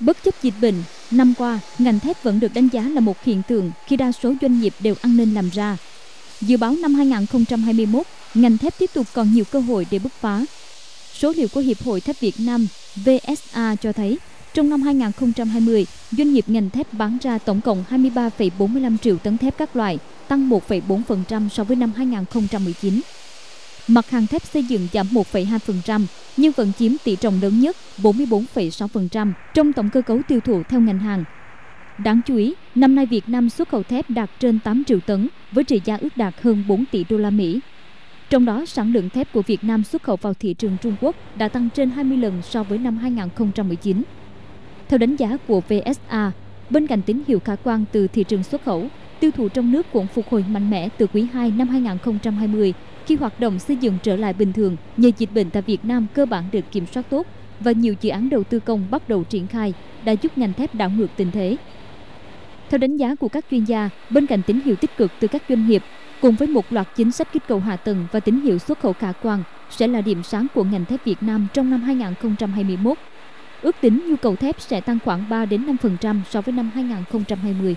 Bất chấp dịch bệnh, năm qua, ngành thép vẫn được đánh giá là một hiện tượng khi đa số doanh nghiệp đều ăn nên làm ra. Dự báo năm 2021, ngành thép tiếp tục còn nhiều cơ hội để bứt phá. Số liệu của Hiệp hội Thép Việt Nam VSA cho thấy, trong năm 2020, doanh nghiệp ngành thép bán ra tổng cộng 23,45 triệu tấn thép các loại, tăng 1,4% so với năm 2019. Mặt hàng thép xây dựng giảm 1,2%, nhưng vẫn chiếm tỷ trọng lớn nhất 44,6% trong tổng cơ cấu tiêu thụ theo ngành hàng. Đáng chú ý, năm nay Việt Nam xuất khẩu thép đạt trên 8 triệu tấn với trị giá ước đạt hơn 4 tỷ đô la Mỹ. Trong đó, sản lượng thép của Việt Nam xuất khẩu vào thị trường Trung Quốc đã tăng trên 20 lần so với năm 2019. Theo đánh giá của VSA, bên cạnh tín hiệu khả quan từ thị trường xuất khẩu, tiêu thụ trong nước cũng phục hồi mạnh mẽ từ quý 2 năm 2020 khi hoạt động xây dựng trở lại bình thường nhờ dịch bệnh tại Việt Nam cơ bản được kiểm soát tốt và nhiều dự án đầu tư công bắt đầu triển khai đã giúp ngành thép đảo ngược tình thế. Theo đánh giá của các chuyên gia, bên cạnh tín hiệu tích cực từ các doanh nghiệp, cùng với một loạt chính sách kích cầu hạ tầng và tín hiệu xuất khẩu khả quan sẽ là điểm sáng của ngành thép Việt Nam trong năm 2021. Ước tính nhu cầu thép sẽ tăng khoảng 3 đến 5% so với năm 2020.